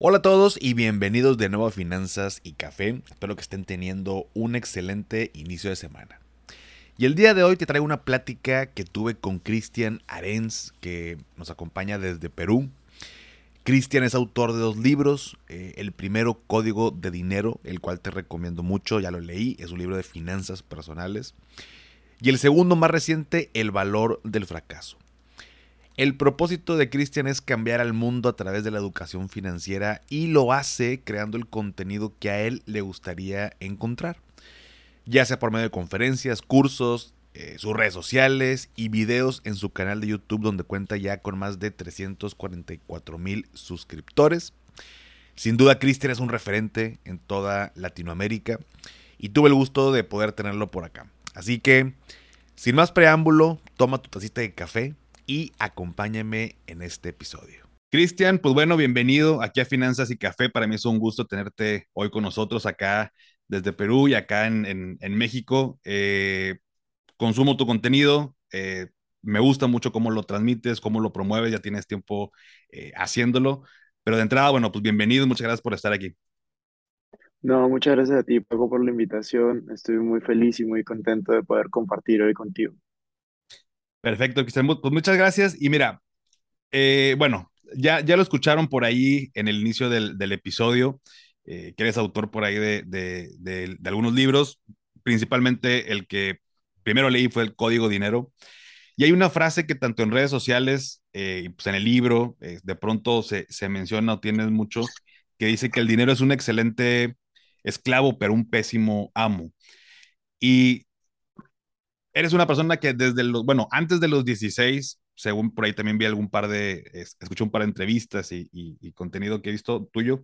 Hola a todos y bienvenidos de nuevo a Finanzas y Café. Espero que estén teniendo un excelente inicio de semana. Y el día de hoy te traigo una plática que tuve con Cristian Arens, que nos acompaña desde Perú. Cristian es autor de dos libros. Eh, el primero, Código de Dinero, el cual te recomiendo mucho, ya lo leí, es un libro de finanzas personales. Y el segundo, más reciente, El Valor del Fracaso. El propósito de Christian es cambiar al mundo a través de la educación financiera y lo hace creando el contenido que a él le gustaría encontrar, ya sea por medio de conferencias, cursos, eh, sus redes sociales y videos en su canal de YouTube donde cuenta ya con más de 344 mil suscriptores. Sin duda Christian es un referente en toda Latinoamérica y tuve el gusto de poder tenerlo por acá. Así que, sin más preámbulo, toma tu tacita de café, y acompáñame en este episodio. Cristian, pues bueno, bienvenido aquí a Finanzas y Café. Para mí es un gusto tenerte hoy con nosotros acá desde Perú y acá en, México. Eh, consumo tu contenido, eh, me gusta mucho cómo lo transmites, cómo lo promueves, ya tienes tiempo eh, haciéndolo. Pero de entrada, bueno, pues bienvenido, muchas gracias por estar aquí. No, muchas gracias a ti, Paco, por la invitación. Estoy muy feliz y muy contento de poder compartir hoy contigo. Perfecto, Cristian. Pues muchas gracias. Y mira, eh, bueno, ya, ya lo escucharon por ahí en el inicio del, episodio, eh, que eres autor por ahí de, algunos libros, principalmente el que primero leí fue el Código Dinero. Y hay una frase que tanto en redes sociales, eh, pues en el libro, de pronto se, se menciona o tienes mucho, que dice que el dinero es un excelente esclavo, pero un pésimo amo. Y eres una persona que desde los, bueno, antes de los 16, según por ahí también vi algún par de, escuché un par de entrevistas y, contenido que he visto tuyo,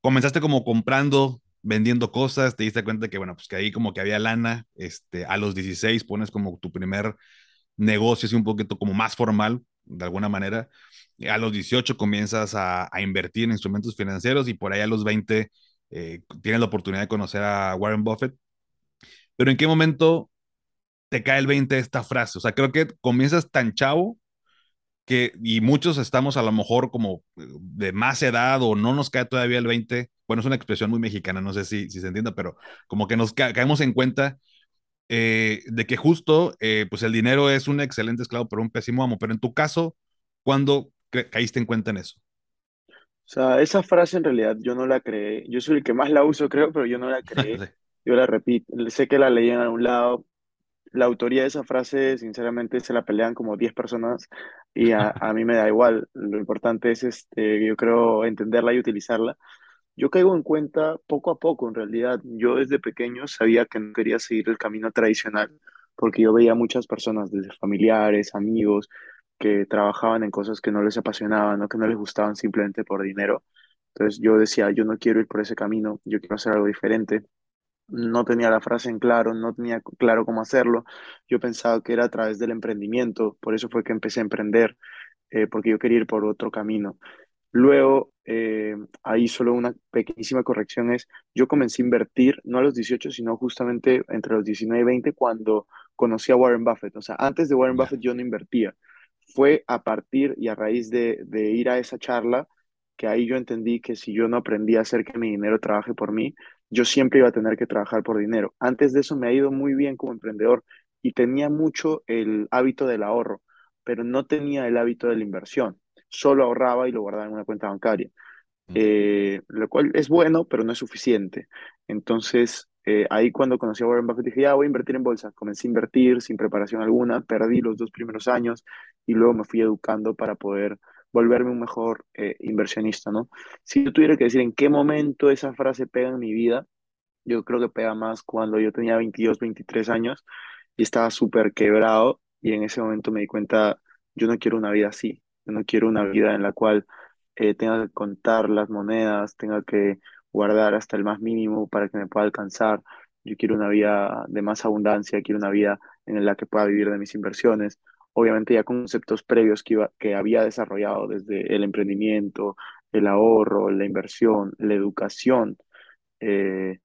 comenzaste como comprando, vendiendo cosas, te diste cuenta que, bueno, pues que ahí como que había lana, este, a los 16 pones como tu primer negocio, así un poquito como más formal, de alguna manera, a los 18 comienzas a, invertir en instrumentos financieros y por ahí a los 20 eh, tienes la oportunidad de conocer a Warren Buffett. Pero ¿en qué momento te cae el 20 de esta frase. O sea, creo que comienzas tan chavo que, y muchos estamos a lo mejor como de más edad o no nos cae todavía el 20. Bueno, es una expresión muy mexicana, no sé si, si se entienda, pero como que nos caemos en cuenta eh, de que justo, eh, pues el dinero es un excelente esclavo, pero un pésimo amo. Pero en tu caso, ¿cuándo caíste en cuenta en eso? O sea, esa frase en realidad yo no la creé. Yo soy el que más la uso, creo, pero yo no la creé. Yo la repito. Sé que la leí en algún lado, la autoría de esa frase, sinceramente, se la pelean como 10 personas y a, mí me da igual. Lo importante es, este, yo creo, entenderla y utilizarla. Yo caigo en cuenta poco a poco, en realidad. Yo desde pequeño sabía que no quería seguir el camino tradicional porque yo veía muchas personas, desde familiares, amigos, que trabajaban en cosas que no les apasionaban o que no les gustaban simplemente por dinero. Entonces yo decía, yo no quiero ir por ese camino, yo quiero hacer algo diferente no tenía la frase en claro, no tenía claro cómo hacerlo. Yo pensaba que era a través del emprendimiento, por eso fue que empecé a emprender, eh, porque yo quería ir por otro camino. Luego, eh, ahí solo una pequeñísima corrección es, yo comencé a invertir, no a los 18, sino justamente entre los 19 y 20 cuando conocí a Warren Buffett. O sea, antes de Warren Buffett yo no invertía. Fue a partir y a raíz de, de ir a esa charla que ahí yo entendí que si yo no aprendía a hacer que mi dinero trabaje por mí, yo siempre iba a tener que trabajar por dinero. Antes de eso me ha ido muy bien como emprendedor y tenía mucho el hábito del ahorro, pero no tenía el hábito de la inversión. Solo ahorraba y lo guardaba en una cuenta bancaria, eh, lo cual es bueno, pero no es suficiente. Entonces, eh, ahí cuando conocí a Warren Buffett dije, ya voy a invertir en bolsa. Comencé a invertir sin preparación alguna, perdí los dos primeros años y luego me fui educando para poder volverme un mejor eh, inversionista, ¿no? Si yo tuviera que decir en qué momento esa frase pega en mi vida, yo creo que pega más cuando yo tenía 22, 23 años y estaba súper quebrado y en ese momento me di cuenta, yo no quiero una vida así, yo no quiero una vida en la cual eh, tenga que contar las monedas, tenga que guardar hasta el más mínimo para que me pueda alcanzar. Yo quiero una vida de más abundancia, quiero una vida en la que pueda vivir de mis inversiones. Obviamente ya conceptos previos que, había desarrollado desde el emprendimiento, el ahorro, la inversión, la educación. Eh,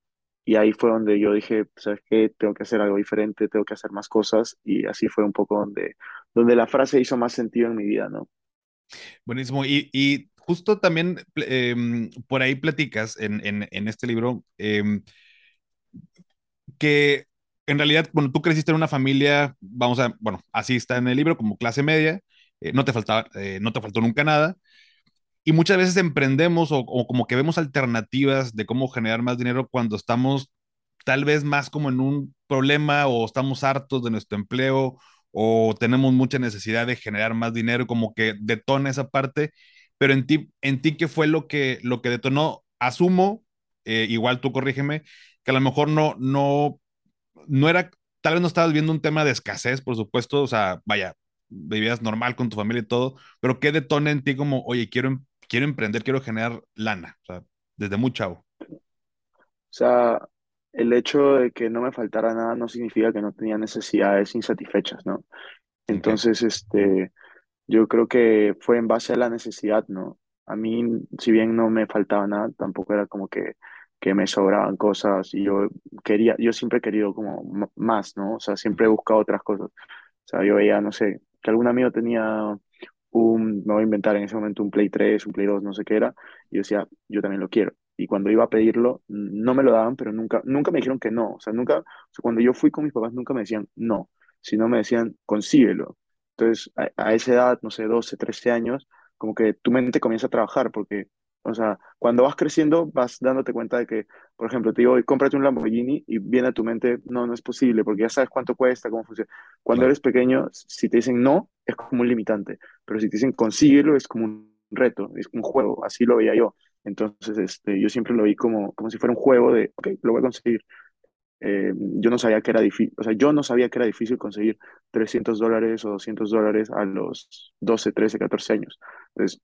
y ahí fue donde yo dije, ¿sabes qué? Tengo que hacer algo diferente, tengo que hacer más cosas. Y así fue un poco donde, donde la frase hizo más sentido en mi vida, ¿no? Buenísimo. Y, y justo también em, por ahí platicas en, en, en este libro em, que en realidad, bueno, tú creciste en una familia, vamos a, bueno, así está en el libro, como clase media, eh, no te faltaba, eh, no te faltó nunca nada. Y muchas veces emprendemos o, o como que vemos alternativas de cómo generar más dinero cuando estamos tal vez más como en un problema o estamos hartos de nuestro empleo o tenemos mucha necesidad de generar más dinero, como que detona esa parte, pero en ti, en ti ¿qué fue lo que, lo que detonó? Asumo, eh, igual tú corrígeme, que a lo mejor no, no, no era, tal vez no estabas viendo un tema de escasez, por supuesto, o sea, vaya, vivías normal con tu familia y todo, pero ¿qué detona en ti como, oye, quiero, em, quiero emprender, quiero generar lana, o sea, desde muy chavo? O sea, el hecho de que no me faltara nada no significa que no tenía necesidades insatisfechas, ¿no? Entonces, este, yo creo que fue en base a la necesidad, ¿no? A mí, si bien no me faltaba nada, tampoco era como que, que me sobraban cosas y yo quería, yo siempre he querido como más, ¿no? O sea, siempre he buscado otras cosas. O sea, yo veía, no sé, que algún amigo tenía un, me voy a inventar en ese momento un Play 3 un Play 2 no sé qué era, y yo decía, yo también lo quiero. Y cuando iba a pedirlo, no me lo daban, pero nunca, nunca me dijeron que no. O sea, nunca, o sea, cuando yo fui con mis papás, nunca me decían no, sino me decían, consíguelo. Entonces, a, a esa edad, no sé, 12 13 años, como que tu mente comienza a trabajar, porque, o sea, cuando vas creciendo, vas dándote cuenta de que, por ejemplo, te digo, "Oye, cómprate un Lamborghini y viene a tu mente, no, no es posible, porque ya sabes cuánto cuesta, cómo funciona. Cuando eres pequeño, si te dicen no, es como un limitante, pero si te dicen consíguelo, es como un reto, es como un juego, así lo veía yo. Entonces, este, yo siempre lo vi como, como si fuera un juego de, ok, lo voy a conseguir. Eh, yo no sabía que era difícil, o sea, yo no sabía que era difícil conseguir 300 dólares o 200 dólares a los 12 13 14 años. Entonces,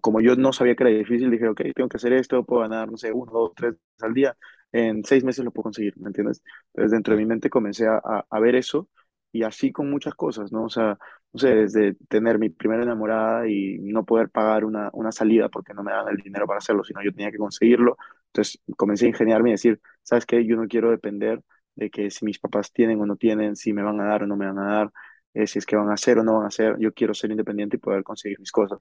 como yo no sabía que era difícil, dije, ok, tengo que hacer esto, puedo ganar, no sé, uno, dos, tres al día, en seis meses lo puedo conseguir, ¿me entiendes? Entonces, dentro de mi mente comencé a, a ver eso y así con muchas cosas, ¿no? O sea, no sé, desde tener mi primera enamorada y no poder pagar una, una salida porque no me daban el dinero para hacerlo, sino yo tenía que conseguirlo. Entonces, comencé a ingeniarme y decir, ¿sabes qué? Yo no quiero depender de que si mis papás tienen o no tienen, si me van a dar o no me van a dar, eh, si es que van a hacer o no van a hacer, yo quiero ser independiente y poder conseguir mis cosas.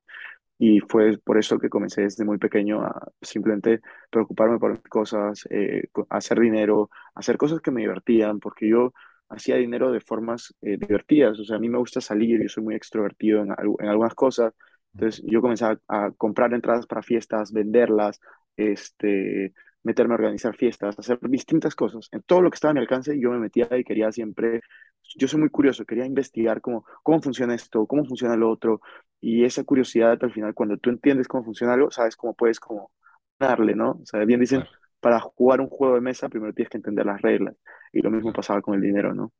Y fue por eso que comencé desde muy pequeño a simplemente preocuparme por cosas, eh, hacer dinero, hacer cosas que me divertían, porque yo hacía dinero de formas eh, divertidas. O sea, a mí me gusta salir, yo soy muy extrovertido en, en algunas cosas. Entonces yo comencé a, a comprar entradas para fiestas, venderlas, este, meterme a organizar fiestas, hacer distintas cosas. En todo lo que estaba a mi alcance, yo me metía y quería siempre, yo soy muy curioso, quería investigar cómo, cómo funciona esto, cómo funciona lo otro y esa curiosidad al final, cuando tú entiendes cómo funciona algo, sabes cómo puedes como darle, ¿no? O sea, bien dicen, claro. para jugar un juego de mesa primero tienes que entender las reglas. Y lo mismo pasaba con el dinero, ¿no?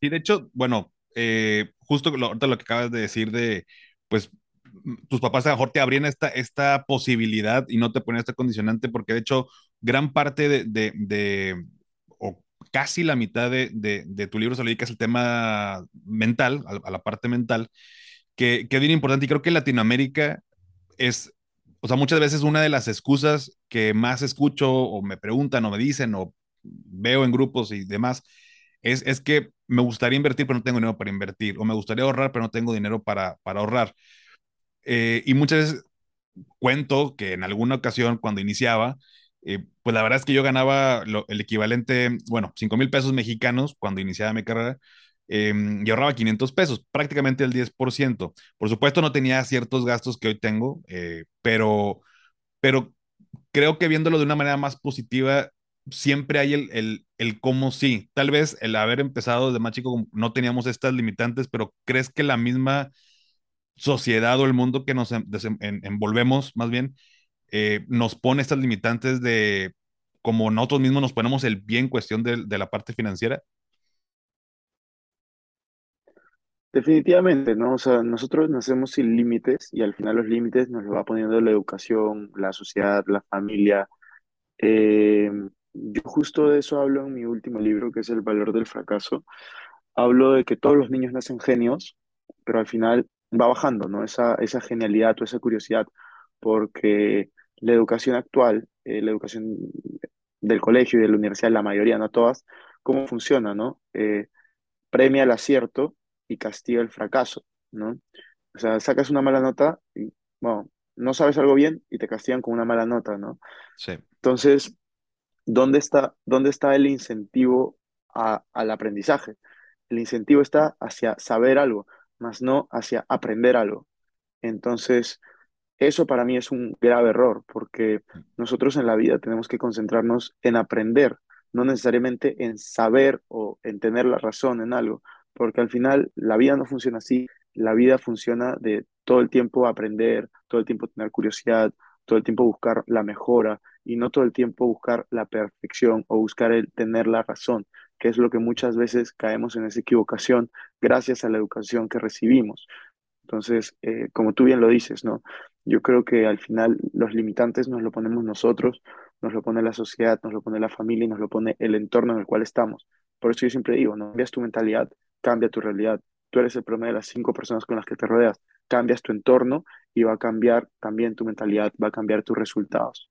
Y de hecho, bueno, eh, justo lo, ahorita lo que acabas de decir de, pues, tus papás a lo mejor te abrían esta, esta posibilidad y no te ponían esta condicionante, porque de hecho, gran parte de, de, casi la mitad de, de, tu libro se lo dedicas al tema mental, a, la parte mental, que, que es bien importante. Y creo que Latinoamérica es, o sea, muchas veces una de las excusas que más escucho o me preguntan o me dicen o veo en grupos y demás es, es que me gustaría invertir, pero no tengo dinero para invertir, o me gustaría ahorrar, pero no tengo dinero para, para ahorrar. Eh, y muchas veces cuento que en alguna ocasión cuando iniciaba, pues la verdad es que yo ganaba el equivalente, bueno, cinco mil pesos mexicanos cuando iniciaba mi carrera. eh, y ahorraba 500 pesos, prácticamente el 10%. Por supuesto, no tenía ciertos gastos que hoy tengo, eh, pero, pero creo que viéndolo de una manera más positiva, siempre hay el, el, el cómo sí. Tal vez el haber empezado desde más chico no teníamos estas limitantes, pero ¿crees que la misma sociedad o el mundo que nos en- envolvemos, más bien, eh, nos pone estas limitantes de como nosotros mismos nos ponemos el bien en cuestión de, de la parte financiera? Definitivamente, ¿no? O sea, nosotros nacemos sin límites y al final los límites nos los va poniendo la educación, la sociedad, la familia. Eh, yo justo de eso hablo en mi último libro, que es El valor del fracaso. Hablo de que todos los niños nacen genios, pero al final va bajando, ¿no? Esa, esa genialidad o esa curiosidad, porque la educación actual, eh, la educación del colegio y de la universidad, la mayoría, no todas, ¿cómo funciona, no? Eh, premia el acierto y castiga el fracaso, ¿no? O sea, sacas una mala nota y, bueno, no sabes algo bien y te castigan con una mala nota, ¿no? Sí. Entonces, ¿dónde está, dónde está el incentivo a- al aprendizaje? El incentivo está hacia saber algo, más no hacia aprender algo. Entonces, eso para mí es un grave error, porque nosotros en la vida tenemos que concentrarnos en aprender, no necesariamente en saber o en tener la razón en algo, porque al final la vida no funciona así, la vida funciona de todo el tiempo aprender, todo el tiempo tener curiosidad, todo el tiempo buscar la mejora y no todo el tiempo buscar la perfección o buscar el tener la razón, que es lo que muchas veces caemos en esa equivocación gracias a la educación que recibimos. Entonces, eh, como tú bien lo dices, ¿no? Yo creo que al final los limitantes nos lo ponemos nosotros, nos lo pone la sociedad, nos lo pone la familia y nos lo pone el entorno en el cual estamos. Por eso yo siempre digo, no cambias tu mentalidad, cambia tu realidad. Tú eres el promedio de las cinco personas con las que te rodeas. Cambias tu entorno y va a cambiar también tu mentalidad, va a cambiar tus resultados.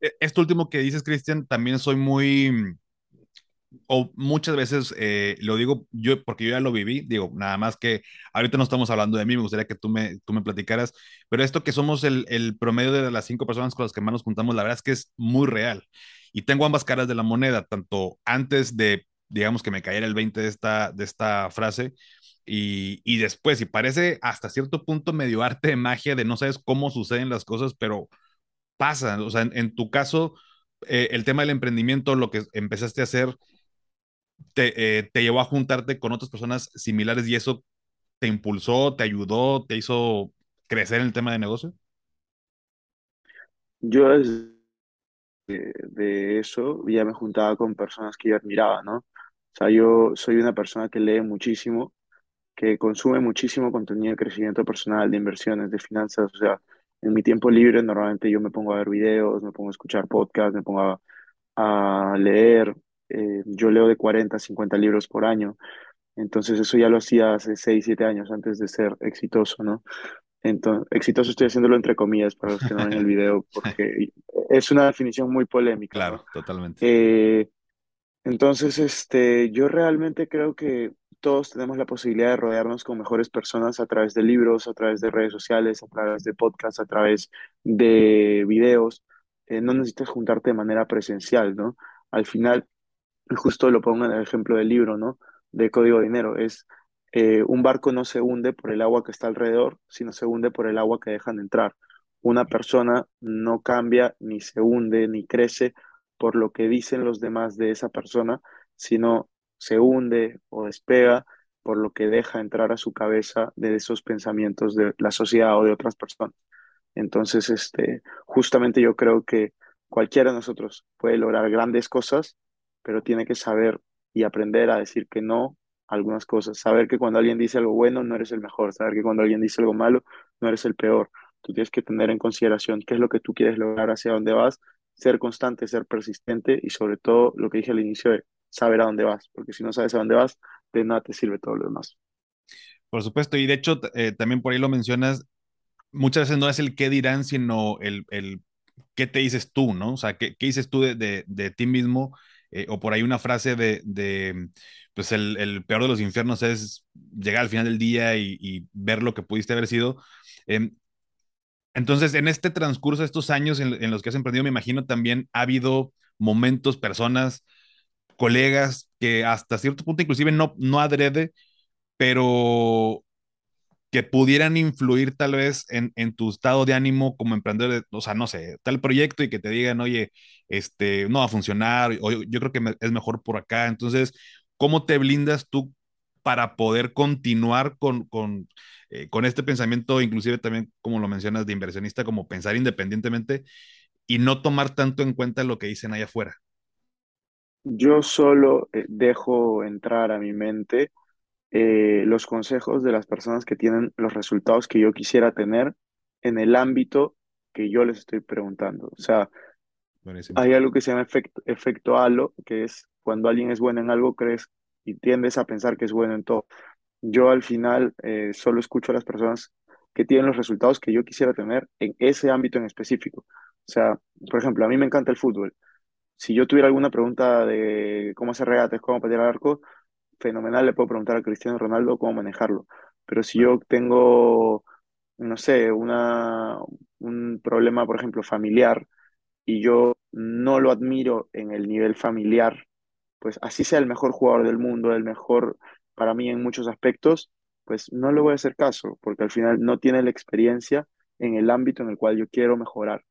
E- Esto último que dices, Cristian, también soy muy, o muchas veces eh, lo digo yo porque yo ya lo viví, digo, nada más que ahorita no estamos hablando de mí, me gustaría que tú me, tú me platicaras, pero esto que somos el, el promedio de las cinco personas con las que más nos juntamos, la verdad es que es muy real. Y tengo ambas caras de la moneda, tanto antes de, digamos, que me cayera el 20 de esta, de esta frase, y, y después, y parece hasta cierto punto medio arte de magia de no sabes cómo suceden las cosas, pero pasa, o sea, en, en tu caso, eh, el tema del emprendimiento, lo que empezaste a hacer te, eh, te llevó a juntarte con otras personas similares y eso te impulsó, te ayudó, te hizo crecer en el tema de negocio? Yo desde de eso ya me juntaba con personas que yo admiraba, ¿no? O sea, yo soy una persona que lee muchísimo que consume muchísimo contenido de crecimiento personal, de inversiones, de finanzas. O sea, en mi tiempo libre normalmente yo me pongo a ver videos, me pongo a escuchar podcasts, me pongo a, a leer. Eh, yo leo de 40 a 50 libros por año. Entonces eso ya lo hacía hace 6 7 años antes de ser exitoso, ¿no? Entonces, exitoso estoy haciéndolo entre comillas para los que no ven el video porque es una definición muy polémica, ¿no? Claro, totalmente. Eh, entonces, este, yo realmente creo que todos tenemos la posibilidad de rodearnos con mejores personas a través de libros, a través de redes sociales, a través de podcasts, a través de videos. Eh, no necesitas juntarte de manera presencial, ¿no? Al final, justo lo pongo en el ejemplo del libro, ¿no? De Código de Dinero. Es eh, un barco no se hunde por el agua que está alrededor, sino se hunde por el agua que dejan entrar. Una persona no cambia, ni se hunde, ni crece por lo que dicen los demás de esa persona, sino se hunde o despega por lo que deja entrar a su cabeza de esos pensamientos de la sociedad o de otras personas. Entonces, este, justamente yo creo que cualquiera de nosotros puede lograr grandes cosas, pero tiene que saber y aprender a decir que no algunas cosas. Saber que cuando alguien dice algo bueno, no eres el mejor. Saber que cuando alguien dice algo malo, no eres el peor. Tú tienes que tener en consideración qué es lo que tú quieres lograr, hacia dónde vas, ser constante, ser persistente y sobre todo lo que dije al inicio de saber a dónde vas, porque si no sabes a dónde vas, de nada te sirve todo lo demás. Por supuesto, y de hecho, eh, también por ahí lo mencionas, muchas veces no es el qué dirán, sino el, el qué te dices tú, ¿no? O sea, qué, qué dices tú de, de, de ti mismo, eh, o por ahí una frase de, de pues el, peor de los infiernos es llegar al final del día y, ver lo que pudiste haber sido. Eh, entonces, en este transcurso de estos años en, en, los que has emprendido, me imagino también ha habido momentos, personas, colegas que hasta cierto punto inclusive no, no adrede, pero que pudieran influir tal vez en, tu estado de ánimo como emprendedor, o sea, no sé, tal proyecto y que te digan, oye, este, no va a funcionar, o yo, creo que es mejor por acá. Entonces, ¿cómo te blindas tú para poder continuar con, con, eh, con este pensamiento, inclusive también, como lo mencionas, de inversionista, como pensar independientemente y no tomar tanto en cuenta lo que dicen allá afuera? Yo solo eh, dejo entrar a mi mente eh, los consejos de las personas que tienen los resultados que yo quisiera tener en el ámbito que yo les estoy preguntando. O sea, Hay algo que se llama efecto, efecto halo, que es cuando alguien es bueno en algo, crees y tiendes a pensar que es bueno en todo. Yo al final eh, solo escucho a las personas que tienen los resultados que yo quisiera tener en ese ámbito en específico. O sea, por ejemplo, a mí me encanta el fútbol. Si yo tuviera alguna pregunta de cómo hacer regates, cómo patear al arco, fenomenal, le puedo preguntar a Cristiano Ronaldo cómo manejarlo. Pero si yo tengo, no sé, una, un problema, por ejemplo, familiar, y yo no lo admiro en el nivel familiar, pues así sea el mejor jugador del mundo, el mejor para mí en muchos aspectos, pues no le voy a hacer caso, porque al final no tiene la experiencia en el ámbito en el cual yo quiero mejorar.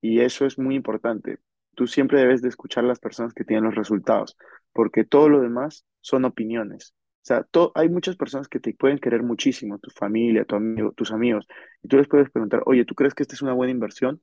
Y eso es muy importante. Tú siempre debes de escuchar a las personas que tienen los resultados, porque todo lo demás son opiniones. O sea, hay muchas personas que te pueden querer muchísimo, tu familia, tu amigo, tus amigos, y tú les puedes preguntar, oye, ¿tú crees que esta es una buena inversión?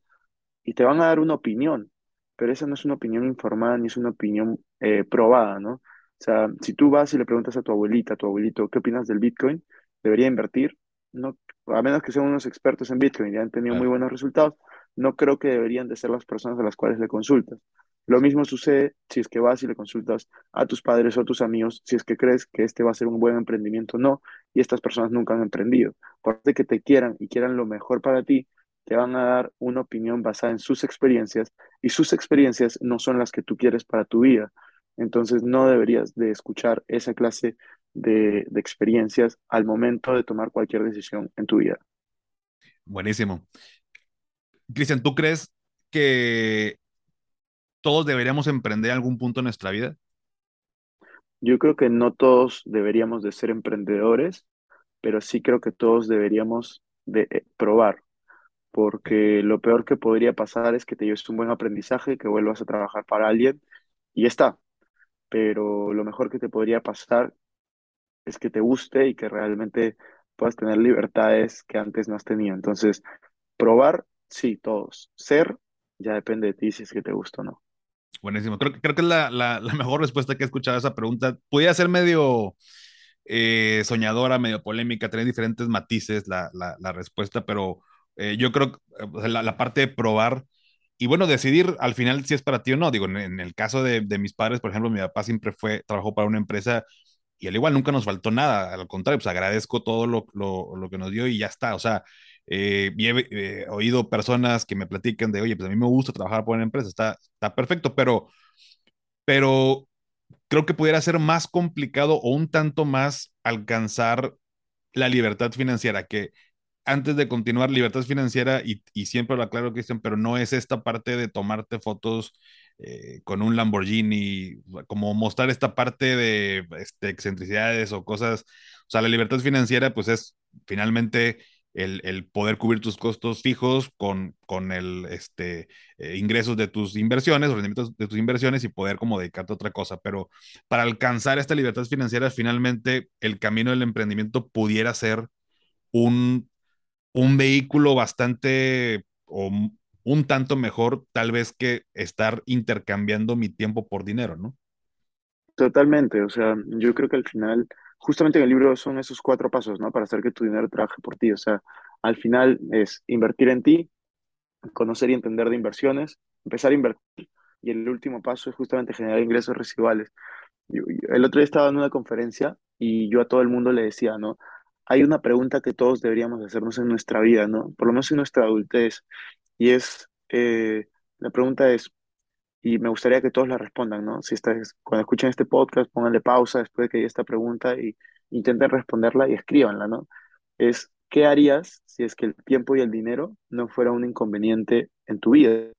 Y te van a dar una opinión, pero esa no es una opinión informada ni es una opinión eh, probada, ¿no? O sea, si tú vas y le preguntas a tu abuelita, a tu abuelito, ¿qué opinas del Bitcoin? ¿Debería invertir? No, a menos que sean unos expertos en Bitcoin y han tenido muy buenos resultados, no creo que deberían de ser las personas a las cuales le consultas. Lo mismo sucede si es que vas y le consultas a tus padres o a tus amigos, si es que crees que este va a ser un buen emprendimiento o no, y estas personas nunca han emprendido. Por que te quieran y quieran lo mejor para ti, te van a dar una opinión basada en sus experiencias, y sus experiencias no son las que tú quieres para tu vida. Entonces no deberías de escuchar esa clase de, experiencias al momento de tomar cualquier decisión en tu vida. Buenísimo. Cristian, ¿tú crees que todos deberíamos emprender algún punto en nuestra vida? Yo creo que no todos deberíamos de ser emprendedores, pero sí creo que todos deberíamos de eh, probar, porque lo peor que podría pasar es que te lleves un buen aprendizaje, que vuelvas a trabajar para alguien y está pero lo mejor que te podría pasar es que te guste y que realmente puedas tener libertades que antes no has tenido. Entonces, probar, sí, todos. Ser, ya depende de ti si es que te gusta o no. Buenísimo. Creo, creo que es la, la, mejor respuesta que he escuchado a esa pregunta. Podría ser medio eh, soñadora, medio polémica, tener diferentes matices la, la respuesta, pero eh, yo creo que la, parte de probar y bueno, decidir al final si es para ti o no. Digo, en, el caso de, mis padres, por ejemplo, mi papá siempre fue, trabajó para una empresa y al igual nunca nos faltó nada. Al contrario, pues agradezco todo lo, lo, que nos dio y ya está. O sea, eh, he eh, oído personas que me platican de, oye, pues a mí me gusta trabajar por una empresa, está, está perfecto, pero, pero creo que pudiera ser más complicado o un tanto más alcanzar la libertad financiera, que antes de continuar, libertad financiera, y, siempre lo aclaro, Cristian, pero no es esta parte de tomarte fotos eh, con un Lamborghini, como mostrar esta parte de este, excentricidades o cosas. O sea, la libertad financiera, pues es finalmente el, poder cubrir tus costos fijos con, con el este, eh, ingresos de tus inversiones, rendimientos de tus inversiones y poder como dedicarte a otra cosa. Pero para alcanzar esta libertad financiera, finalmente el camino del emprendimiento pudiera ser un un vehículo bastante o un tanto mejor tal vez que estar intercambiando mi tiempo por dinero, ¿no? Totalmente, o sea, yo creo que al final, justamente en el libro son esos cuatro pasos, ¿no? Para hacer que tu dinero trabaje por ti, o sea, al final es invertir en ti, conocer y entender de inversiones, empezar a invertir, y el último paso es justamente generar ingresos residuales. el otro día estaba en una conferencia y yo a todo el mundo le decía, ¿no? hay una pregunta que todos deberíamos hacernos en nuestra vida, ¿no? Por lo menos en nuestra adultez. Y es, eh, la pregunta es, y me gustaría que todos la respondan, ¿no? Si estás, cuando escuchen este podcast, pónganle pausa después de que haya esta pregunta y intenten responderla y escríbanla, ¿no? Es, ¿qué harías si es que el tiempo y el dinero no fuera un inconveniente en tu vida?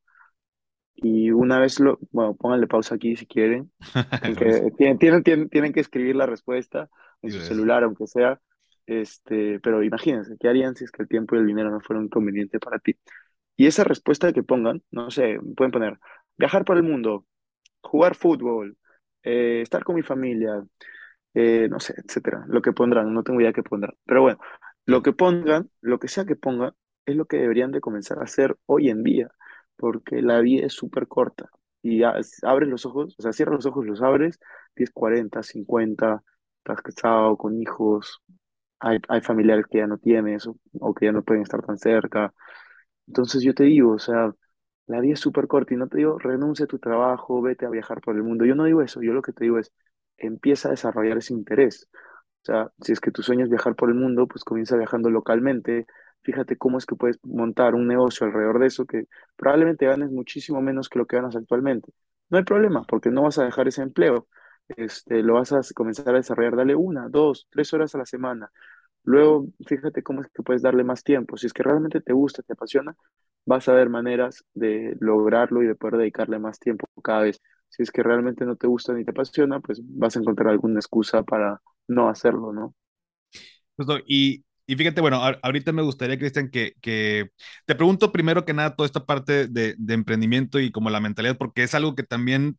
Y una vez lo, bueno, pónganle pausa aquí si quieren. tienen, tienen, tienen, que escribir la respuesta en su celular, aunque sea, este, pero imagínense, ¿qué harían si es que el tiempo y el dinero no fueran un inconveniente para ti? Y esa respuesta que pongan, no sé, pueden poner viajar por el mundo, jugar fútbol, eh, estar con mi familia, eh, no sé, etcétera. Lo que pondrán, no tengo idea qué pondrán. Pero bueno, lo que pongan, lo que sea que pongan, es lo que deberían de comenzar a hacer hoy en día, porque la vida es súper corta. Y abres los ojos, o sea, cierras los ojos, los abres, 10, 40, 50, estás casado, con hijos, hay, hay familiares que ya no tienes o, que ya no pueden estar tan cerca. Entonces yo te digo, o sea, La vida es súper corta y no te digo renuncia a tu trabajo, vete a viajar por el mundo. Yo no digo eso, yo lo que te digo es empieza a desarrollar ese interés. O sea, si es que tu sueño es viajar por el mundo, pues comienza viajando localmente. Fíjate cómo es que puedes montar un negocio alrededor de eso que probablemente ganes muchísimo menos que lo que ganas actualmente. No hay problema, porque no vas a dejar ese empleo. Este, lo vas a comenzar a desarrollar. Dale una, dos, tres horas a la semana. Luego, fíjate cómo es que puedes darle más tiempo. Si es que realmente te gusta, te apasiona, vas a ver maneras de lograrlo y de poder dedicarle más tiempo cada vez. Si es que realmente no te gusta ni te apasiona, pues vas a encontrar alguna excusa para no hacerlo, ¿no? Y, y fíjate, bueno, ahorita me gustaría, Cristian, que, que te pregunto primero que nada toda esta parte de, de emprendimiento y como la mentalidad, porque es algo que también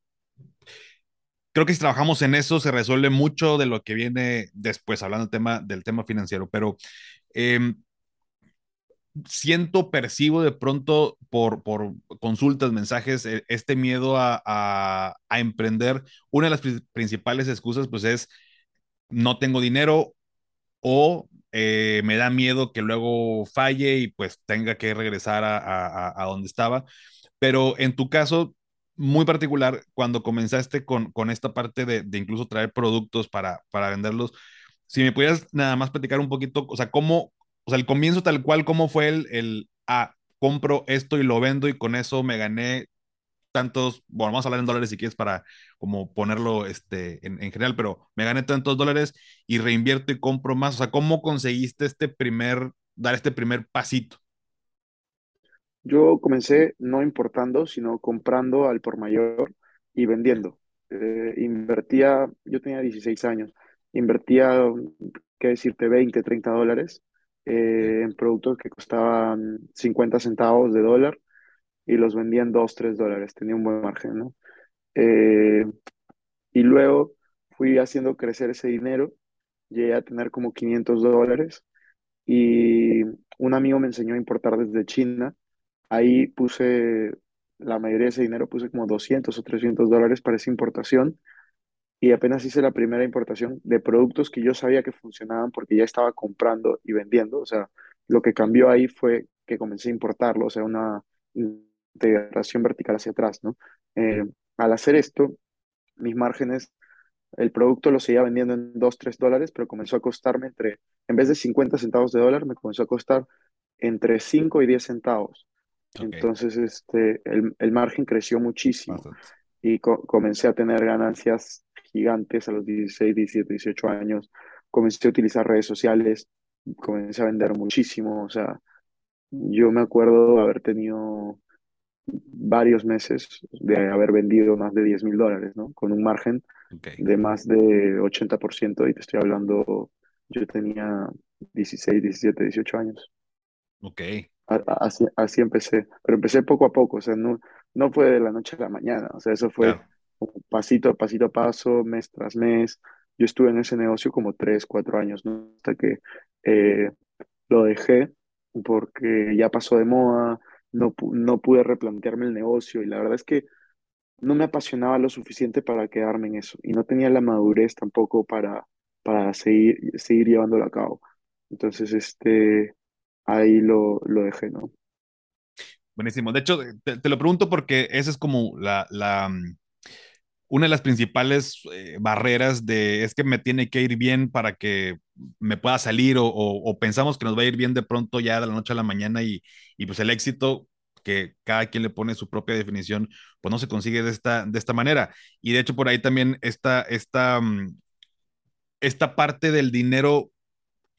creo que si trabajamos en eso se resuelve mucho de lo que viene después, hablando del tema, del tema financiero, pero em, siento, percibo de pronto por, por consultas, mensajes, eh, este miedo a, a, a emprender. Una de las pri- principales excusas pues es no tengo dinero o eh, me da miedo que luego falle y pues tenga que regresar a, a, a donde estaba. Pero en tu caso, muy particular, cuando comenzaste con, con esta parte de, de incluso traer productos para, para venderlos, si me pudieras nada más platicar un poquito, o sea, cómo, o sea, el comienzo tal cual, cómo fue el, el ah, compro esto y lo vendo y con eso me gané tantos, bueno, vamos a hablar en dólares si quieres para como ponerlo este, en, en general, pero me gané tantos dólares y reinvierto y compro más. O sea, ¿cómo conseguiste este primer, dar este primer pasito? Yo comencé no importando, sino comprando al por mayor y vendiendo. Eh, invertía, yo tenía 16 años, invertía, qué decirte, 20 30 dólares eh, en productos que costaban 50 centavos de dólar y los vendía en 2 3 dólares, tenía un buen margen, ¿no? Eh, y luego fui haciendo crecer ese dinero, llegué a tener como 500 dólares y un amigo me enseñó a importar desde China Ahí puse la mayoría de ese dinero, puse como 200 o 300 dólares para esa importación y apenas hice la primera importación de productos que yo sabía que funcionaban porque ya estaba comprando y vendiendo. O sea, lo que cambió ahí fue que comencé a importarlo, o sea, una integración vertical hacia atrás, ¿no? Eh, al hacer esto, mis márgenes, el producto lo seguía vendiendo en 2 3 dólares, pero comenzó a costarme entre, en vez de 50 centavos de dólar, me comenzó a costar entre 5 y 10 centavos. Entonces, este, el, el margen creció muchísimo bastante. y co- comencé a tener ganancias gigantes a los 16 17 18 años. Comencé a utilizar redes sociales, comencé a vender muchísimo. O sea, yo me acuerdo haber tenido varios meses de haber vendido más de diez mil dólares, ¿no? Con un margen Ok, de más de 80% y te estoy hablando, yo tenía 16 17 18 años. ok, Así, así empecé, pero empecé poco a poco, o sea, no, no fue de la noche a la mañana, o sea, eso fue claro, pasito, pasito a paso, mes tras mes. Yo estuve en ese negocio como tres, cuatro años, ¿no? Hasta que eh, lo dejé porque ya pasó de moda, no, no pude replantearme el negocio y la verdad es que no me apasionaba lo suficiente para quedarme en eso y no tenía la madurez tampoco para, para seguir, seguir llevándolo a cabo. Entonces, este, ahí lo, lo dejé, ¿no? buenísimo. De hecho, te, lo pregunto porque esa es como la, la, mm, una de las principales eh, barreras de es que me tiene que ir bien para que me pueda salir o, o, pensamos que nos va a ir bien de pronto ya de la noche a la mañana y, y pues el éxito que cada quien le pone su propia definición, pues no se consigue de esta, de esta manera. Y de hecho por ahí también esta, esta, mm, esta parte del dinero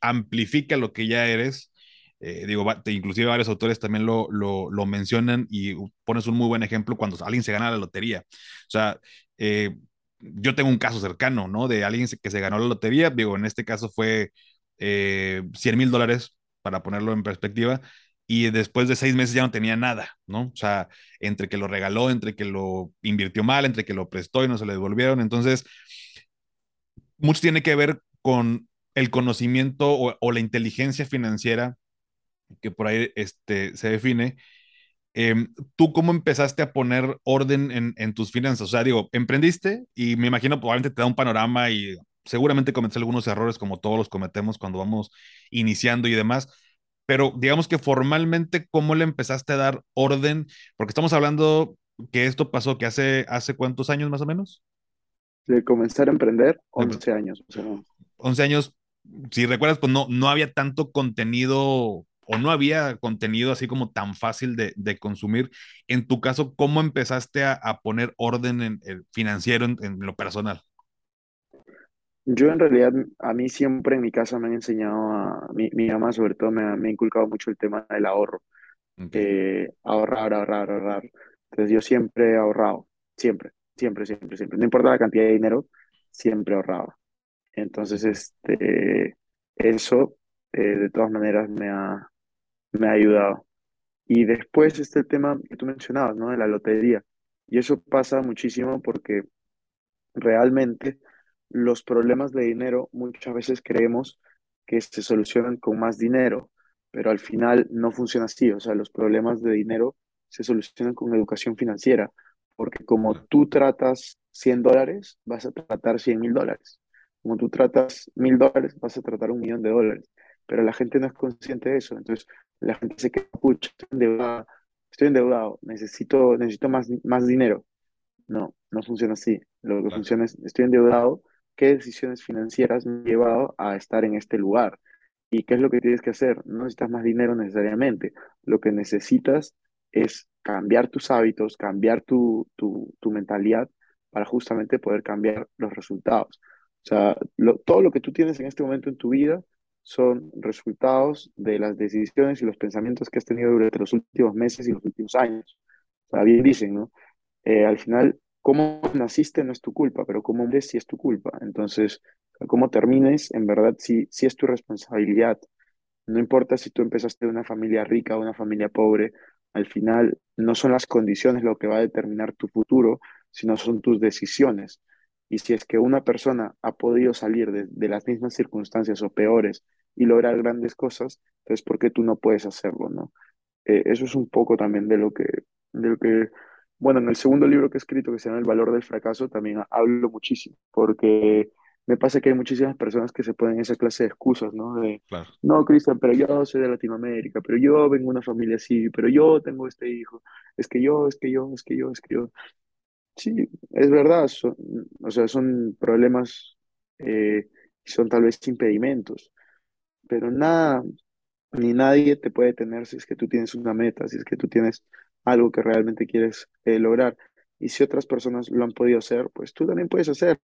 amplifica lo que ya eres. Eh, digo, inclusive varios autores también lo, lo, lo mencionan y pones un muy buen ejemplo cuando alguien se gana la lotería. O sea, eh, yo tengo un caso cercano, ¿no? De alguien que se ganó la lotería, digo, en este caso fue eh, 100 mil dólares, para ponerlo en perspectiva, y después de seis meses ya no tenía nada, ¿no? O sea, entre que lo regaló, entre que lo invirtió mal, entre que lo prestó y no se le devolvieron. Entonces, mucho tiene que ver con el conocimiento o la inteligencia financiera que por ahí este, se define. Eh, ¿Tú cómo empezaste a poner orden en, en, tus finanzas? O sea, digo, emprendiste y me imagino probablemente te da un panorama y seguramente cometiste algunos errores como todos los cometemos cuando vamos iniciando y demás, pero digamos que formalmente, ¿cómo le empezaste a dar orden? Porque estamos hablando que esto pasó que hace, hace cuántos años más o menos? De comenzar a emprender, 11 años. O sea, 11 años, si recuerdas, pues no, no había tanto contenido o no había contenido así como tan fácil de, de consumir. En tu caso, ¿cómo empezaste a, a poner orden en, en financiero en, en, lo personal? Yo en realidad, a mí siempre en mi casa me han enseñado, a, mi, mi mamá sobre todo me ha, me ha inculcado mucho el tema del ahorro, Okay, eh, ahorrar, ahorrar, ahorrar. Entonces yo siempre he ahorrado, siempre, siempre, siempre, siempre. No importa la cantidad de dinero, siempre ahorraba. Entonces, este, eso eh, de todas maneras me ha, me ha ayudado. Y después está el tema que tú mencionabas, ¿no? De la lotería. Y eso pasa muchísimo porque realmente los problemas de dinero muchas veces creemos que se solucionan con más dinero, pero al final no funciona así. O sea, los problemas de dinero se solucionan con educación financiera, porque como tú tratas 100 dólares, vas a tratar 100 mil dólares. Como tú tratas mil dólares, vas a tratar un millón de dólares. Pero la gente no es consciente de eso. Entonces, la gente se queda, pucha, estoy endeudado, estoy endeudado, necesito, necesito más, más dinero. No, no funciona así. Lo que funciona es, estoy endeudado, ¿qué decisiones financieras me han llevado a estar en este lugar? ¿Y qué es lo que tienes que hacer? No necesitas más dinero necesariamente. Lo que necesitas es cambiar tus hábitos, cambiar tu, tu, tu mentalidad para justamente poder cambiar los resultados. O sea, lo- todo lo que tú tienes en este momento en tu vida son resultados de las decisiones y los pensamientos que has tenido durante los últimos meses y los últimos años. O bien dicen, ¿no? eh, al final, cómo naciste no es tu culpa, pero cómo mueres sí es tu culpa. Entonces, cómo termines, en verdad sí, sí es tu responsabilidad. No importa si tú empezaste de una familia rica o una familia pobre, al final no son las condiciones lo que va a determinar tu futuro, sino son tus decisiones. Y si es que una persona ha podido salir de, de las mismas circunstancias o peores y lograr grandes cosas, entonces ¿por qué tú no puedes hacerlo, no? Eh, eso es un poco también de lo que, de lo que, bueno, en el segundo libro que he escrito, que se llama El valor del fracaso, también hablo muchísimo, porque me pasa que hay muchísimas personas que se ponen esa clase de excusas, ¿no? De, claro. no, Cristian, pero yo soy de Latinoamérica, pero yo vengo de una familia así, pero yo tengo este hijo, es que yo, es que yo, es que yo, es que yo. Sí, es verdad, son, o sea, son problemas, eh, son tal vez impedimentos, pero nada, ni nadie te puede detener si es que tú tienes una meta, si es que tú tienes algo que realmente quieres eh, lograr. Y si otras personas lo han podido hacer, pues tú también puedes hacer.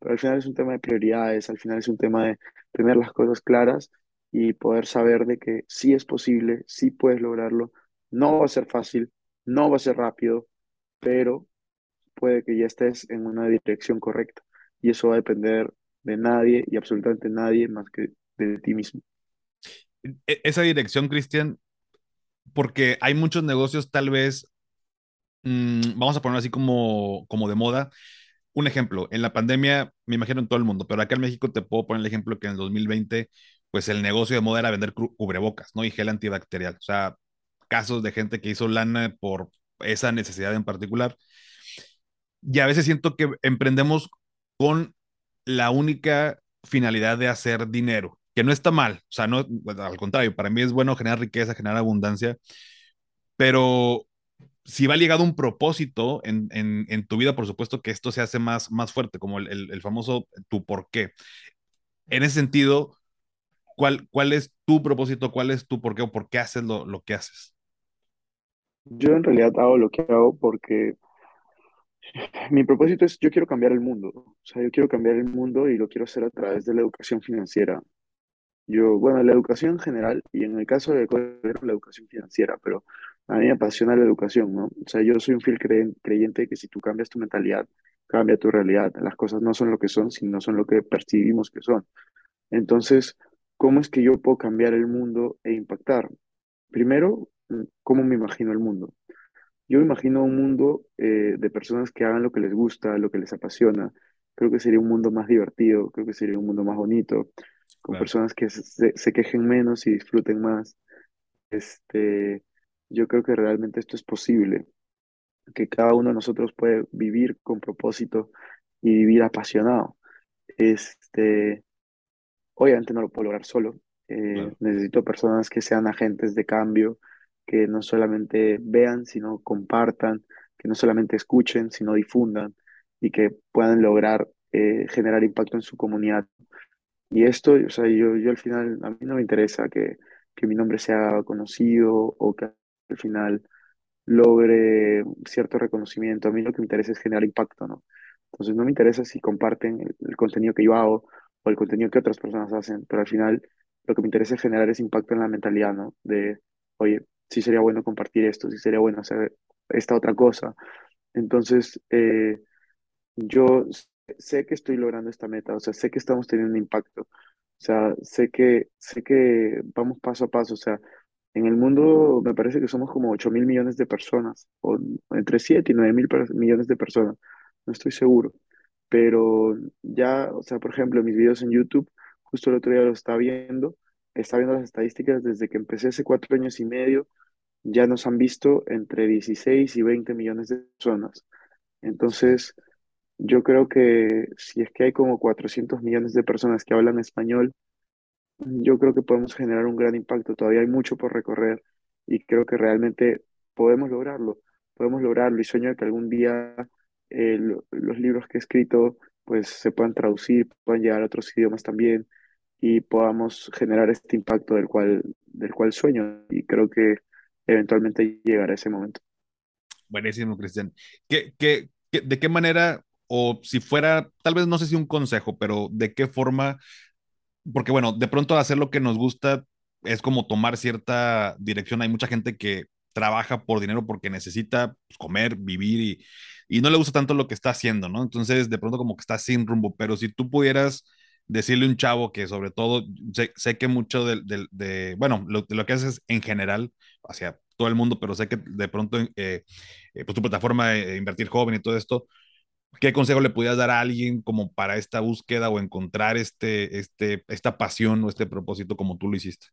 Pero al final es un tema de prioridades, al final es un tema de tener las cosas claras y poder saber de que sí es posible, sí puedes lograrlo. No va a ser fácil, no va a ser rápido, pero puede que ya estés en una dirección correcta. Y eso va a depender de nadie y absolutamente nadie más que de ti mismo. E- esa dirección, Cristian, porque hay muchos negocios tal vez, mmm, vamos a poner así como, como de moda. Un ejemplo, en la pandemia, me imagino en todo el mundo, pero acá en México te puedo poner el ejemplo que en el 2020, pues el negocio de moda era vender cubrebocas, ¿no? Y gel antibacterial. O sea, casos de gente que hizo lana por esa necesidad en particular. Y a veces siento que emprendemos con la única finalidad de hacer dinero, que no está mal, o sea, no, al contrario, para mí es bueno generar riqueza, generar abundancia, pero si va ligado un propósito en, en, tu vida, por supuesto que esto se hace más, más fuerte, como el, el, el famoso tu por qué. En ese sentido, ¿cuál, ¿cuál es tu propósito? ¿Cuál es tu por qué o por qué haces lo, lo que haces? Yo en realidad hago lo que hago porque mi propósito es, yo quiero cambiar el mundo. O sea, yo quiero cambiar el mundo y lo quiero hacer a través de la educación financiera. Yo, bueno, la educación en general y en el caso de Ecuador, la educación financiera, pero a mí me apasiona la educación, ¿no? O sea, yo soy un fiel creyente de que si tú cambias tu mentalidad, cambia tu realidad. Las cosas no son lo que son, sino son lo que percibimos que son. Entonces, ¿cómo es que yo puedo cambiar el mundo e impactar? Primero, ¿cómo me imagino el mundo? Yo me imagino un mundo eh, de personas que hagan lo que les gusta, lo que les apasiona. Creo que sería un mundo más divertido, creo que sería un mundo más bonito, con Claro. personas que se, se quejen menos y disfruten más. Este, yo creo que realmente esto es posible, que cada uno de nosotros puede vivir con propósito y vivir apasionado. Este, obviamente no lo puedo lograr solo, Eh, necesito personas que sean agentes de cambio, que no solamente vean, sino compartan, que no solamente escuchen, sino difundan y que puedan lograr eh, generar impacto en su comunidad. Y esto, o sea, yo, yo al final, a mí no me interesa que, que mi nombre sea conocido o que al final logre cierto reconocimiento. A mí lo que me interesa es generar impacto, ¿no? Entonces no me interesa si comparten el, el contenido que yo hago o el contenido que otras personas hacen, pero al final lo que me interesa es generar ese impacto en la mentalidad, ¿no? De, oye, sí sería bueno compartir esto, sí sería bueno hacer esta otra cosa. Entonces, eh, yo sé que estoy logrando esta meta, o sea, sé que estamos teniendo un impacto, o sea, sé que, sé que vamos paso a paso, o sea, en el mundo me parece que somos como 8 mil millones de personas, o entre 7 y 9 mil millones de personas, no estoy seguro, pero ya, o sea, por ejemplo, mis videos en YouTube, justo el otro día lo estaba viendo, estaba viendo las estadísticas desde que empecé hace cuatro años y medio, ya nos han visto entre 16 y 20 millones de personas. Entonces, yo creo que si es que hay como 400 millones de personas que hablan español, yo creo que podemos generar un gran impacto. Todavía hay mucho por recorrer y creo que realmente podemos lograrlo. Podemos lograrlo y sueño de que algún día eh, lo- los libros que he escrito pues se puedan traducir, puedan llegar a otros idiomas también y podamos generar este impacto del cual, del cual sueño y creo que eventualmente llegará ese momento. Buenísimo, Cristian. ¿Qué, qué, de qué manera, o si fuera, tal vez no sé si un consejo, pero de qué forma, porque bueno, de pronto hacer lo que nos gusta es como tomar cierta dirección. Hay mucha gente que trabaja por dinero porque necesita pues, comer, vivir y, y no le gusta tanto lo que está haciendo, ¿no? Entonces, de pronto como que está sin rumbo, pero si tú pudieras decirle a un chavo que sobre todo, sé, sé que mucho de, de- de- bueno, lo, de lo que haces en general, hacia todo el mundo, pero sé que de pronto eh, eh, pues tu plataforma de invertir joven y todo esto, ¿qué consejo le pudieras dar a alguien como para esta búsqueda o encontrar este, este, esta pasión o este propósito como tú lo hiciste?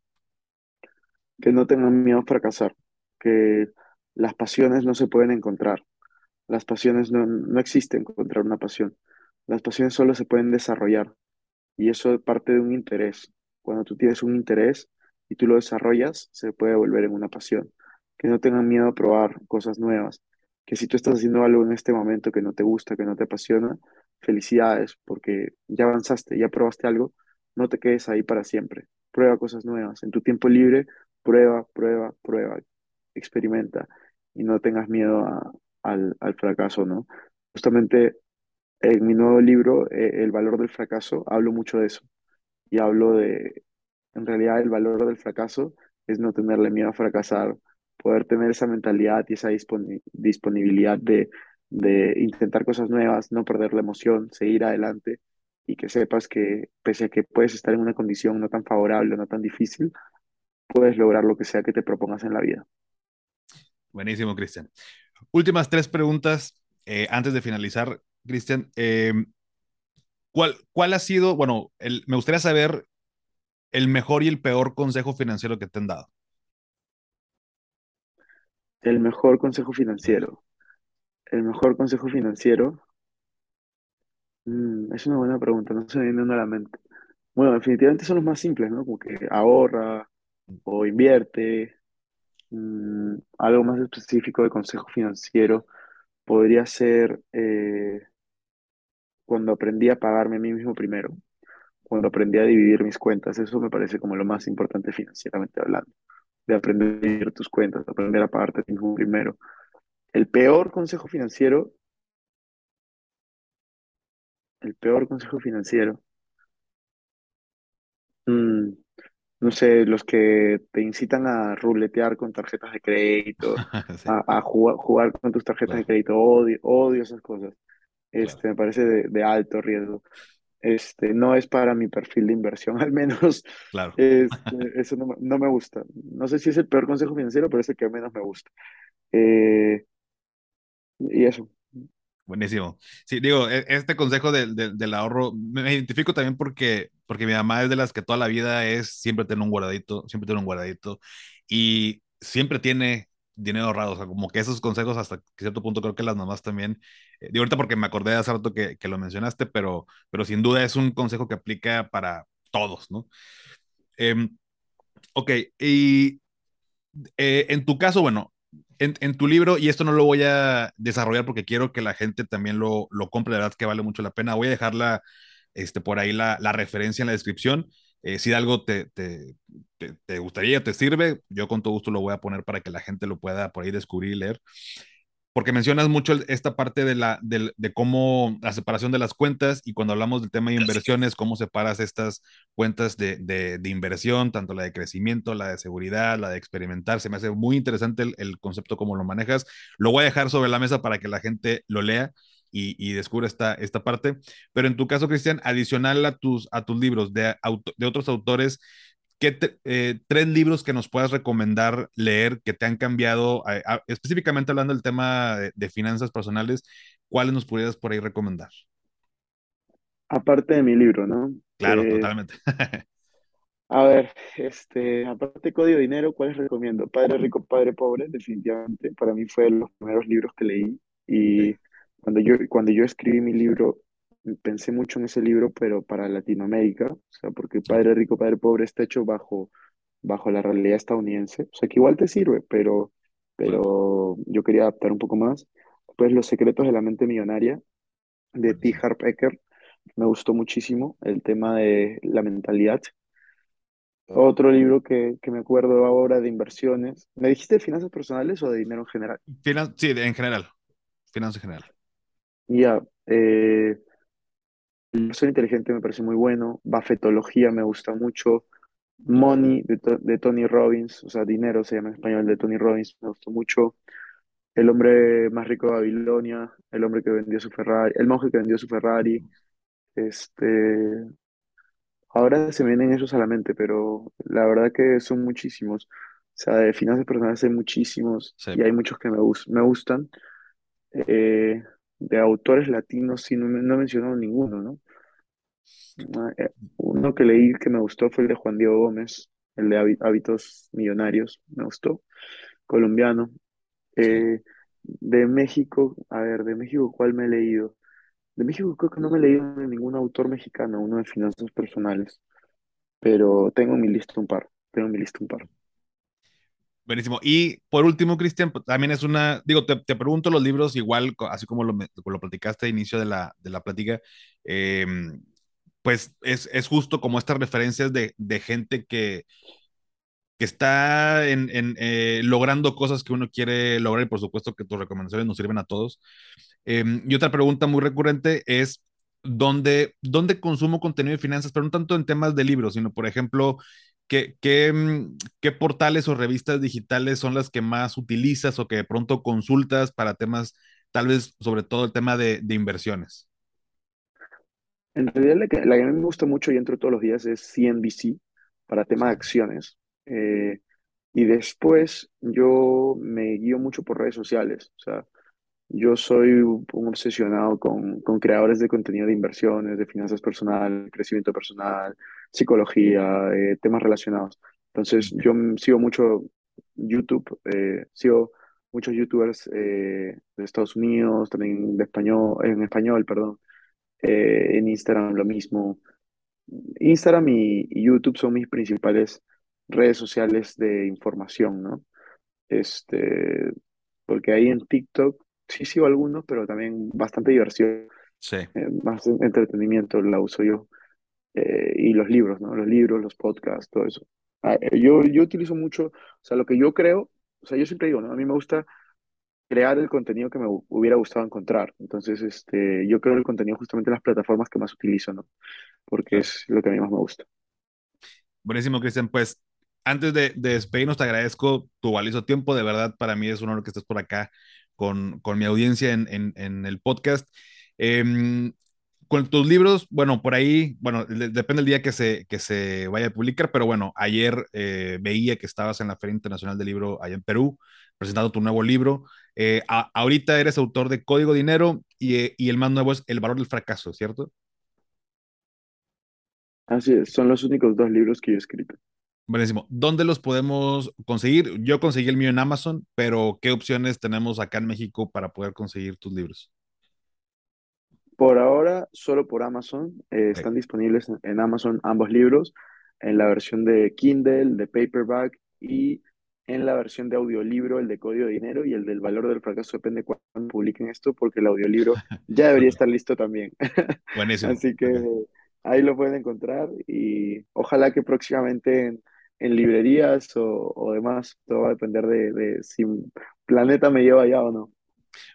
Que no tengan miedo a fracasar, que las pasiones no se pueden encontrar Las pasiones no, no existen encontrar una pasión. Las pasiones solo se pueden desarrollar y eso parte de un interés. Cuando tú tienes un interés y tú lo desarrollas, se puede volver en una pasión. Que no tengan miedo a probar cosas nuevas. Que si tú estás haciendo algo en este momento que no te gusta, que no te apasiona, felicidades, porque ya avanzaste, ya probaste algo, no te quedes ahí para siempre. Prueba cosas nuevas. En tu tiempo libre, prueba, prueba, prueba, experimenta y no tengas miedo al, al fracaso, ¿no? Justamente en mi nuevo libro, eh, El valor del fracaso, hablo mucho de eso y hablo de, en realidad, el valor del fracaso es no tenerle miedo a fracasar, poder tener esa mentalidad y esa disponi- disponibilidad de, de intentar cosas nuevas, no perder la emoción, seguir adelante y que sepas que pese a que puedes estar en una condición no tan favorable, no tan difícil, puedes lograr lo que sea que te propongas en la vida. Buenísimo, Cristian. Últimas tres preguntas eh, antes de finalizar, Cristian. Eh, ¿cuál, ¿Cuál ha sido, bueno, me gustaría saber el mejor y el peor consejo financiero que te han dado? El mejor consejo financiero. El mejor consejo financiero. mm, es una buena pregunta, no se me viene uno a la mente. Bueno, definitivamente son los más simples, ¿no? Como que ahorra o invierte. Mm, algo más específico de consejo financiero podría ser eh, cuando aprendí a pagarme a mí mismo primero, cuando aprendí a dividir mis cuentas. Eso me parece como lo más importante financieramente hablando, de aprender a dividir tus cuentas, de aprender a pagarte a ti mismo primero. El peor consejo financiero, el peor consejo financiero. mm, no sé, los que te incitan a ruletear con tarjetas de crédito, Sí, a, a jugar, jugar con tus tarjetas de crédito, odio, odio esas cosas. Claro, Este, me parece de, de alto riesgo. Este, no es para mi perfil de inversión, al menos claro. este, eso no, me no me gusta. No sé si es el peor consejo financiero, pero es el que menos me gusta. Eh, y eso. Buenísimo. Sí, digo, e- este consejo del, del, del ahorro, me identifico también porque, porque mi mamá es de las que toda la vida es siempre tener un guardadito, siempre tener un guardadito y siempre tiene dinero ahorrado. O sea, como que esos consejos hasta cierto punto creo que las mamás también, eh, ahorita porque me acordé de hace rato que, que lo mencionaste, pero, pero sin duda es un consejo que aplica para todos, ¿no? Em, Ok, y eh, en tu caso, bueno, en, en, tu libro, y esto no lo voy a desarrollar porque quiero que la gente también lo, lo compre, de verdad que vale mucho la pena. Voy a dejarla este, por ahí la, la referencia en la descripción. Eh, si algo te, te, te, te, gustaría, te sirve, yo con todo gusto lo voy a poner para que la gente lo pueda por ahí descubrir y leer porque mencionas mucho esta parte de, la, de, de, cómo la separación de las cuentas y cuando hablamos del tema de inversiones, cómo separas estas cuentas de, de, de inversión, tanto la de crecimiento, la de seguridad, la de experimentar. Se me hace muy interesante el, el, concepto, cómo lo manejas. Lo voy a dejar sobre la mesa para que la gente lo lea. Y, y descubra esta, esta parte. Pero en tu caso, Cristian, adicional a tus, a tus libros de, auto, de otros autores, ¿qué eh, tres libros que nos puedas recomendar leer que te han cambiado, a, a, específicamente hablando del tema de, de, finanzas personales, cuáles nos pudieras por ahí recomendar? Aparte de mi libro, ¿no? Claro, eh, totalmente. a ver, este, aparte de Código Dinero, ¿cuáles recomiendo? Padre Rico, Padre Pobre, definitivamente. Para mí fue de los primeros libros que leí y sí. Cuando yo, cuando yo escribí mi libro, pensé mucho en ese libro, pero para Latinoamérica, o sea, porque Padre Rico, Padre Pobre está hecho bajo, bajo la realidad estadounidense, o sea, que igual te sirve, pero, pero yo quería adaptar un poco más. Pues Los secretos de la mente millonaria, de T. Harv Eker, me gustó muchísimo el tema de la mentalidad. Otro libro que, que me acuerdo ahora de inversiones. ¿Me dijiste de finanzas personales o de dinero en general? Finan sí, en general. Finanzas en general. Ya. Eh, Inversión inteligente me parece muy bueno. Buffetología me gusta mucho. Money de, de, Tony Robbins, o sea, dinero se llama en español de Tony Robbins, me gustó mucho. El hombre más rico de Babilonia, el hombre que vendió su Ferrari, el monje que vendió su Ferrari. Este, ahora se me vienen esos a la mente, pero la verdad que son muchísimos. O sea, de finanzas personales hay muchísimos sí. y hay muchos que me, me gustan. Eh, de autores latinos sí no, no he mencionado ninguno, ¿no? Eh, uno que leí que me gustó fue el de Juan Diego Gómez, el de Hábitos Millonarios, me gustó, colombiano. Eh, de México, a ver, de México, ¿cuál me he leído? De México creo que no me he leído ningún autor mexicano, uno de finanzas personales, pero tengo en mi lista un par, tengo en mi lista un par. Buenísimo. Y por último, Cristian, pues, también es una, digo, te, te, pregunto los libros igual, así como lo, lo platicaste al inicio de la, de la plática, eh, pues es, es, justo como estas referencias de, de gente que, que está en, en, eh, logrando cosas que uno quiere lograr y por supuesto que tus recomendaciones nos sirven a todos. Eh, y otra pregunta muy recurrente es, ¿dónde, ¿dónde consumo contenido de finanzas? Pero no tanto en temas de libros, sino por ejemplo, ¿Qué, qué, mm, ¿qué, portales o revistas digitales son las que más utilizas o que de pronto consultas para temas, tal vez sobre todo el tema de, de inversiones? En realidad la que, la que, a mí me gusta mucho y entro todos los días es CNBC para temas de acciones. Eh, y después yo me guío mucho por redes sociales. O sea, yo soy un, obsesionado con, con, creadores de contenido de inversiones, de finanzas personales, crecimiento personal, psicología, eh, temas relacionados. Entonces, yo sigo mucho YouTube, eh, sigo muchos youtubers eh, de Estados Unidos, también de español, en español, perdón. Eh, en Instagram lo mismo. Instagram y, y, YouTube son mis principales redes sociales de información, ¿no? Este, porque ahí en TikTok sí sigo algunos, pero también bastante diversión. Sí. Más entretenimiento la uso yo. Eh, y los libros, ¿no? Los libros, los podcasts, todo eso. Ah, eh, yo, yo utilizo mucho, o sea, lo que yo creo, o sea, yo siempre digo, ¿no? A mí me gusta crear el contenido que me hubiera gustado encontrar. Entonces, este, yo creo el contenido justamente en las plataformas que más utilizo, ¿no? Porque es lo que a mí más me gusta. Buenísimo, Cristian. Pues antes de, de, despedirnos, te agradezco tu valioso tiempo. De verdad, para mí es un honor que estés por acá con, con mi audiencia en, en, en el podcast. Eh, con tus libros, bueno, por ahí, bueno, depende del día que se, que se vaya a publicar, pero bueno, ayer eh, veía que estabas en la Feria Internacional del Libro allá en Perú, presentando tu nuevo libro. Eh, a, ahorita eres autor de Código Dinero y, y, el más nuevo es El Valor del Fracaso, ¿cierto? Así es, son los únicos dos libros que yo he escrito. Buenísimo. ¿Dónde los podemos conseguir? Yo conseguí el mío en Amazon, pero ¿qué opciones tenemos acá en México para poder conseguir tus libros? Por ahora, solo por Amazon. Eh, están disponibles en, en, Amazon ambos libros. en la versión de Kindle, de paperback y en la versión de audiolibro, el de Código de Dinero y el del Valor del Fracaso depende cuando publiquen esto, porque el audiolibro ya debería estar listo también. Buenísimo. Así que ahí lo pueden encontrar y ojalá que próximamente en, en librerías o, o, demás, todo va a depender de, de si Planeta me lleva allá o no.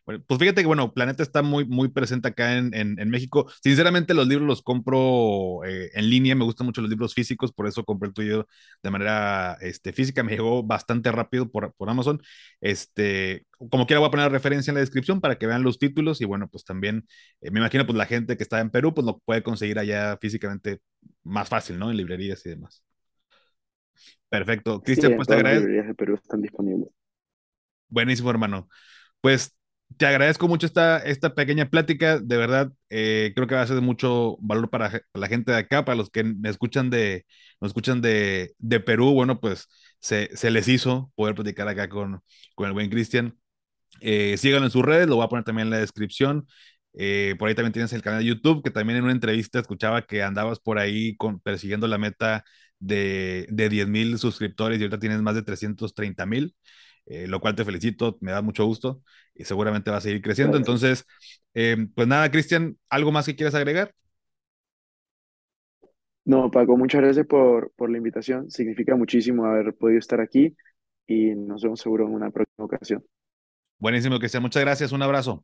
Bueno, pues fíjate que, bueno, Planeta está muy, muy presente acá en, en, en México. Sinceramente, los libros los compro eh, en línea, me gustan mucho los libros físicos, por eso compré el tuyo de manera este, física, me llegó bastante rápido por, por Amazon. Este, como quiera, voy a poner la referencia en la descripción para que vean los títulos y bueno, pues también eh, me imagino, pues la gente que está en Perú, pues lo puede conseguir allá físicamente más fácil, ¿no? En librerías y demás. Perfecto. Cristian, sí, pues te agradezco. Las librerías de Perú están disponibles. Buenísimo, hermano. Pues te agradezco mucho esta, esta pequeña plática. De verdad, eh, creo que va a ser de mucho valor para la gente de acá, para los que me escuchan de, nos escuchan de, de Perú. Bueno, pues se, se, les hizo poder platicar acá con, con el buen Cristian. Eh, síganlo en sus redes, lo voy a poner también en la descripción. Eh, por ahí también tienes el canal de YouTube, que también en una entrevista escuchaba que andabas por ahí con, persiguiendo la meta de, de 10 mil suscriptores y ahorita tienes más de 330 mil eh, lo cual te felicito, me da mucho gusto y seguramente va a seguir creciendo. Entonces, eh, pues nada, Cristian, ¿algo más que quieras agregar? No, Paco, muchas gracias por, por la invitación. Significa muchísimo haber podido estar aquí y nos vemos seguro en una próxima ocasión. Buenísimo, Cristian. Muchas gracias. Un abrazo.